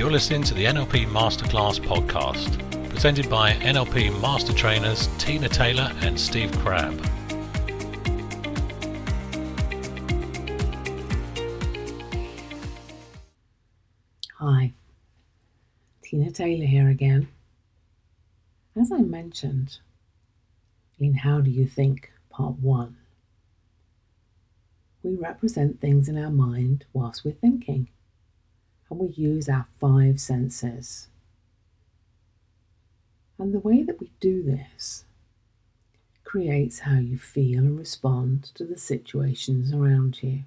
You're listening to the NLP Masterclass podcast, presented by NLP Master Trainers Tina Taylor and Steve Crabb. Hi, Tina Taylor here again. As I mentioned in How Do You Think, Part 1, we represent things in our mind whilst we're thinking and we use our five senses. And the way that we do this creates how you feel and respond to the situations around you.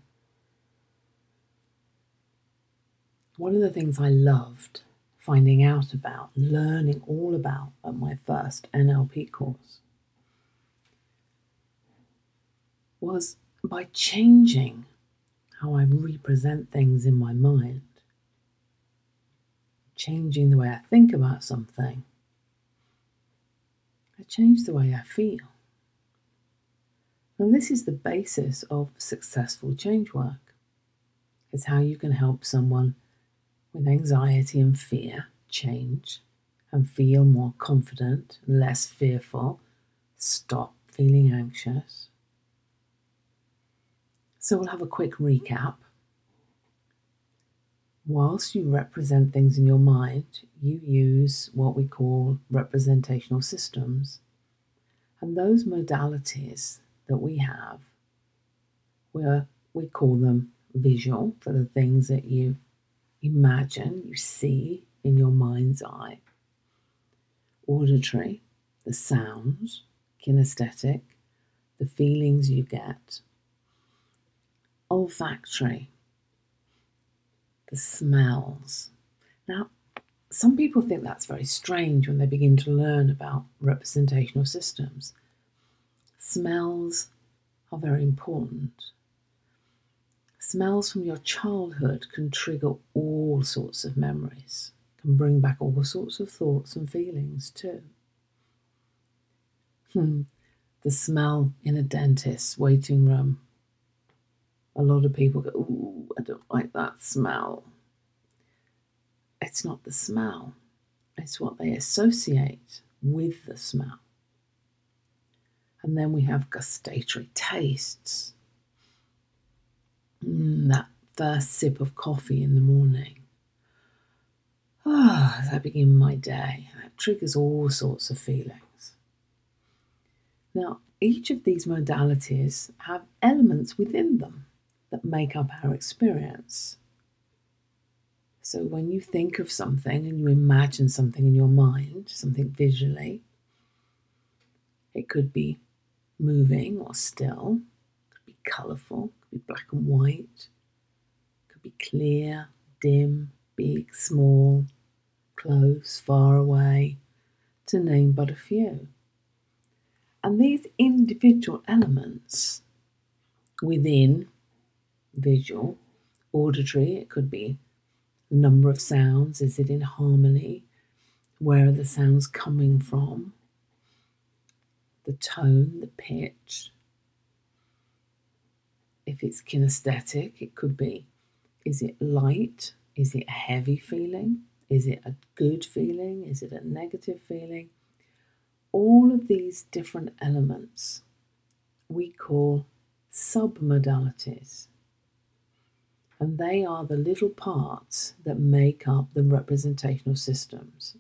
One of the things I loved finding out about, learning all about at my first NLP course was by changing how I represent things in my mind changing the way I think about something, I change the way I feel. And this is the basis of successful change work. It's how you can help someone with anxiety and fear change and feel more confident, less fearful, stop feeling anxious. So we'll have a quick recap whilst you represent things in your mind, you use what we call representational systems. And those modalities that we have, where we call them visual for the things that you imagine, you see in your mind's eye, auditory, the sounds, kinesthetic, the feelings you get, olfactory, the smells. Now, some people think that's very strange when they begin to learn about representational systems. Smells are very important. Smells from your childhood can trigger all sorts of memories, can bring back all sorts of thoughts and feelings too. Hmm. The smell in a dentist's waiting room a lot of people go, Ooh, I don't like that smell. It's not the smell, it's what they associate with the smell. And then we have gustatory tastes. Mm, that first sip of coffee in the morning. Ah, as I begin my day, that triggers all sorts of feelings. Now, each of these modalities have elements within them that make up our experience. So when you think of something and you imagine something in your mind, something visually, it could be moving or still, could be colourful, could be black and white, could be clear, dim, big, small, close, far away, to name but a few. And these individual elements within visual, auditory, it could be number of sounds, is it in harmony? Where are the sounds coming from? The tone, the pitch. If it's kinesthetic, it could be is it light? Is it a heavy feeling? Is it a good feeling? Is it a negative feeling? All of these different elements we call submodalities and they are the little parts that make up the representational systems.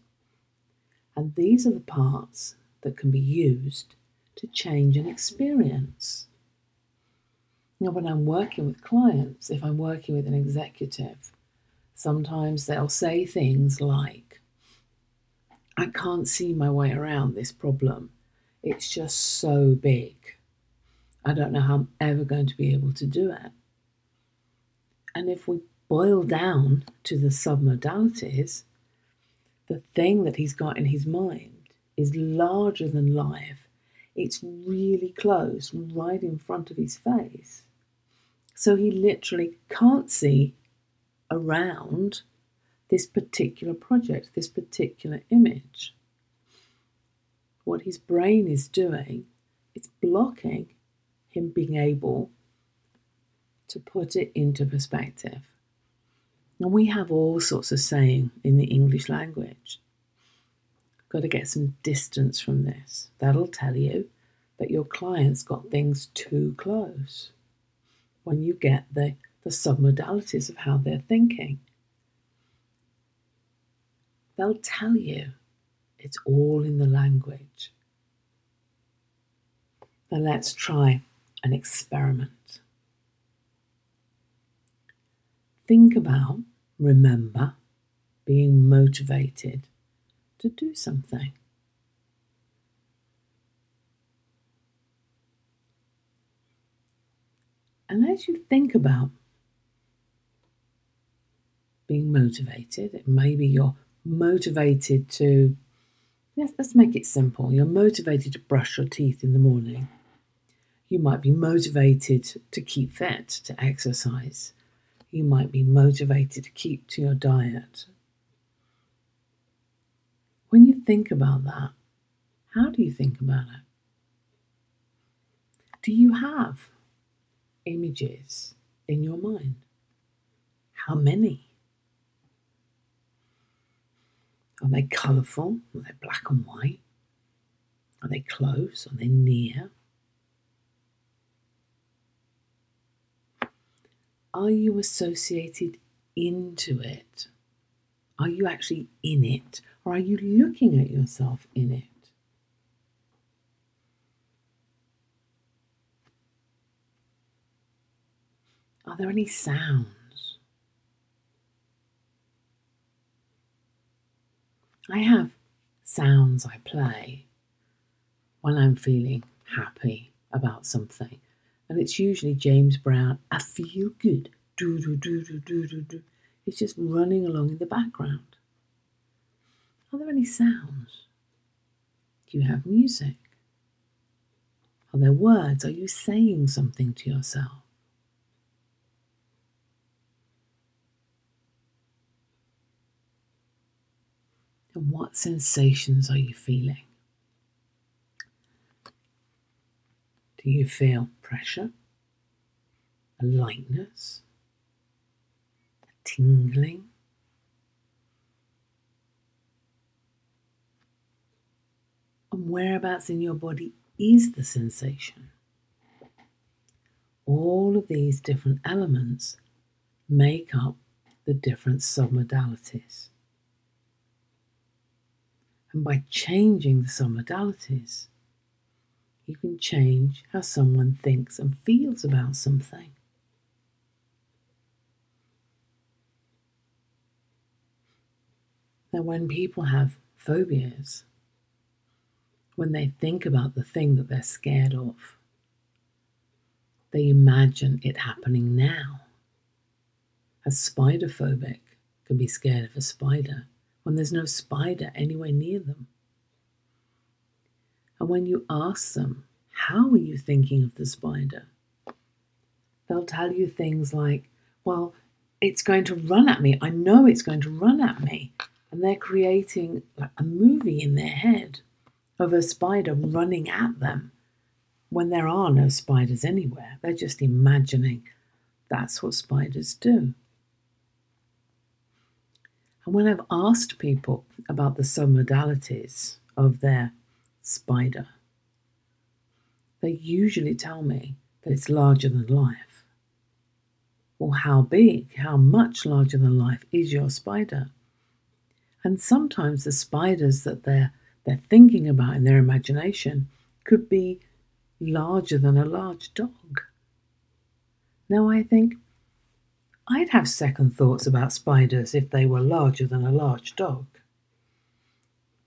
And these are the parts that can be used to change an experience. Now, when I'm working with clients, if I'm working with an executive, sometimes they'll say things like, I can't see my way around this problem. It's just so big. I don't know how I'm ever going to be able to do it. And if we boil down to the submodalities, the thing that he's got in his mind is larger than life. It's really close, right in front of his face. So he literally can't see around this particular project, this particular image. What his brain is doing, it's blocking him being able to put it into perspective. And we have all sorts of saying in the English language. Got to get some distance from this. That'll tell you that your client's got things too close when you get the, the submodalities of how they're thinking. They'll tell you it's all in the language. Now let's try an experiment. Think about, remember, being motivated to do something. And as you think about being motivated, it maybe you're motivated to, yes, let's make it simple. You're motivated to brush your teeth in the morning. You might be motivated to keep fit, to exercise. You might be motivated to keep to your diet. When you think about that, how do you think about it? Do you have images in your mind? How many? Are they colourful? Are they black and white? Are they close? Are they near? Are you associated into it? Are you actually in it? Or are you looking at yourself in it? Are there any sounds? I have sounds I play when I'm feeling happy about something. And it's usually James Brown, I feel good. Do, do, do, do, do, do, do. It's just running along in the background. Are there any sounds? Do you have music? Are there words? Are you saying something to yourself? And what sensations are you feeling? Do you feel pressure, a lightness, a tingling? And whereabouts in your body is the sensation? All of these different elements make up the different submodalities. And by changing the submodalities, you can change how someone thinks and feels about something. Now, when people have phobias, when they think about the thing that they're scared of, they imagine it happening now. A spider phobic can be scared of a spider when there's no spider anywhere near them. And when you ask them, How are you thinking of the spider? they'll tell you things like, Well, it's going to run at me. I know it's going to run at me. And they're creating a movie in their head of a spider running at them when there are no spiders anywhere. They're just imagining that's what spiders do. And when I've asked people about the submodalities of their spider, they usually tell me that it's larger than life. Well, how big, how much larger than life is your spider? And sometimes the spiders that they're, they're thinking about in their imagination could be larger than a large dog. Now, I think I'd have second thoughts about spiders if they were larger than a large dog.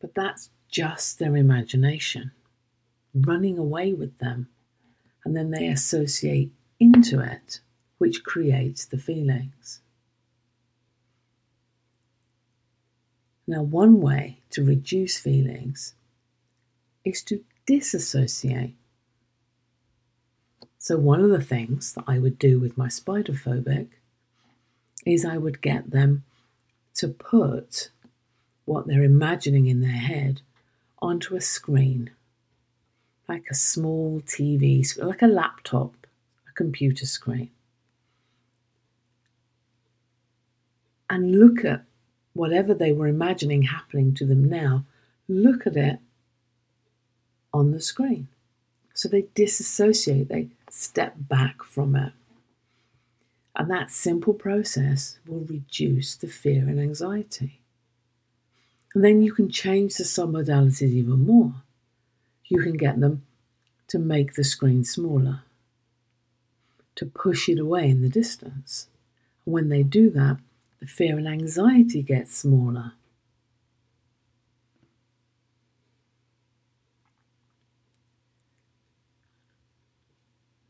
But that's just their imagination, running away with them, and then they associate into it, which creates the feelings. Now, one way to reduce feelings is to disassociate. So, one of the things that I would do with my spider phobic is I would get them to put what they're imagining in their head onto a screen, like a small TV, like a laptop, a computer screen. and look at whatever they were imagining happening to them now, look at it on the screen. So they disassociate, they step back from it. And that simple process will reduce the fear and anxiety. And then you can change the submodalities even more. You can get them to make the screen smaller, to push it away in the distance. And when they do that, the fear and anxiety gets smaller.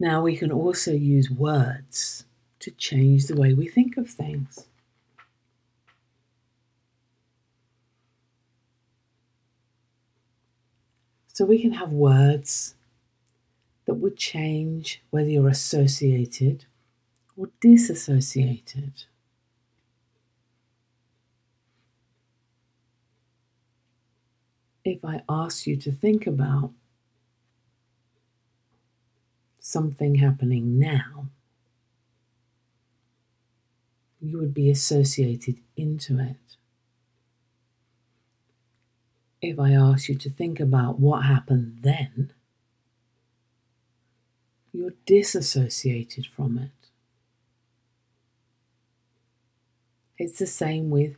Now we can also use words to change the way we think of things. So we can have words that would change whether you're associated or disassociated. If I ask you to think about something happening now, you would be associated into it. If I ask you to think about what happened then, you're disassociated from it. It's the same with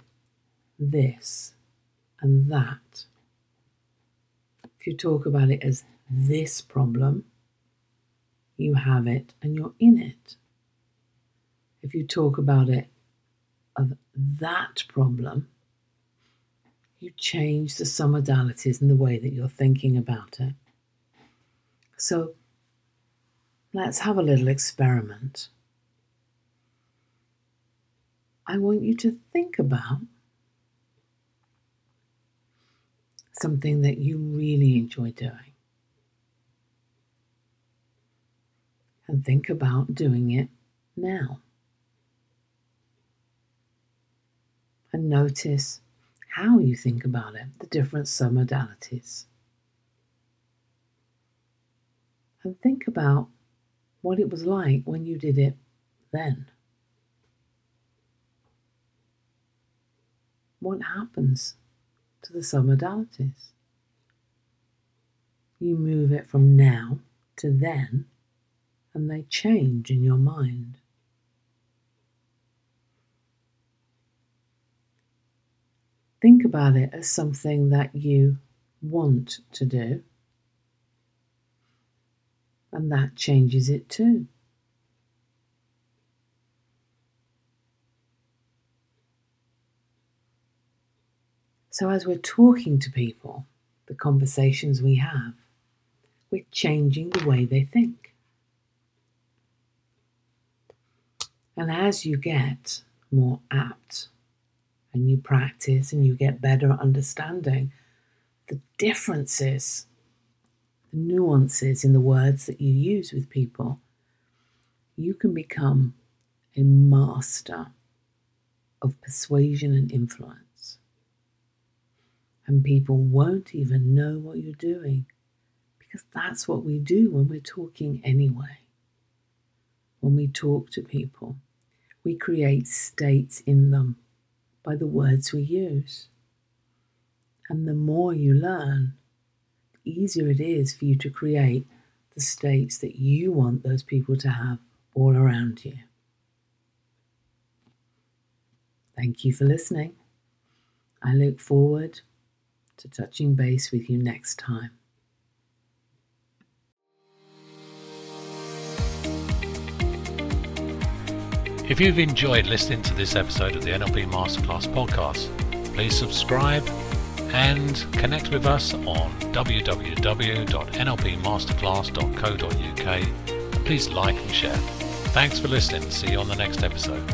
this and that. If you talk about it as this problem, you have it and you're in it. If you talk about it of that problem, you change the submodalities in the way that you're thinking about it. So let's have a little experiment. I want you to think about something that you really enjoy doing. And think about doing it now. And notice how you think about it, the different submodalities. And think about what it was like when you did it then. What happens to the submodalities? You move it from now to then, and they change in your mind. Think about it as something that you want to do, and that changes it too. So, as we're talking to people, the conversations we have, we're changing the way they think. And as you get more apt and you practice and you get better at understanding the differences, the nuances in the words that you use with people, you can become a master of persuasion and influence. And people won't even know what you're doing because that's what we do when we're talking anyway. When we talk to people, we create states in them by the words we use. And the more you learn, the easier it is for you to create the states that you want those people to have all around you. Thank you for listening. I look forward to touching base with you next time. If you've enjoyed listening to this episode of the NLP Masterclass podcast, please subscribe and connect with us on www.nlpmasterclass.co.uk and please like and share. Thanks for listening. See you on the next episode.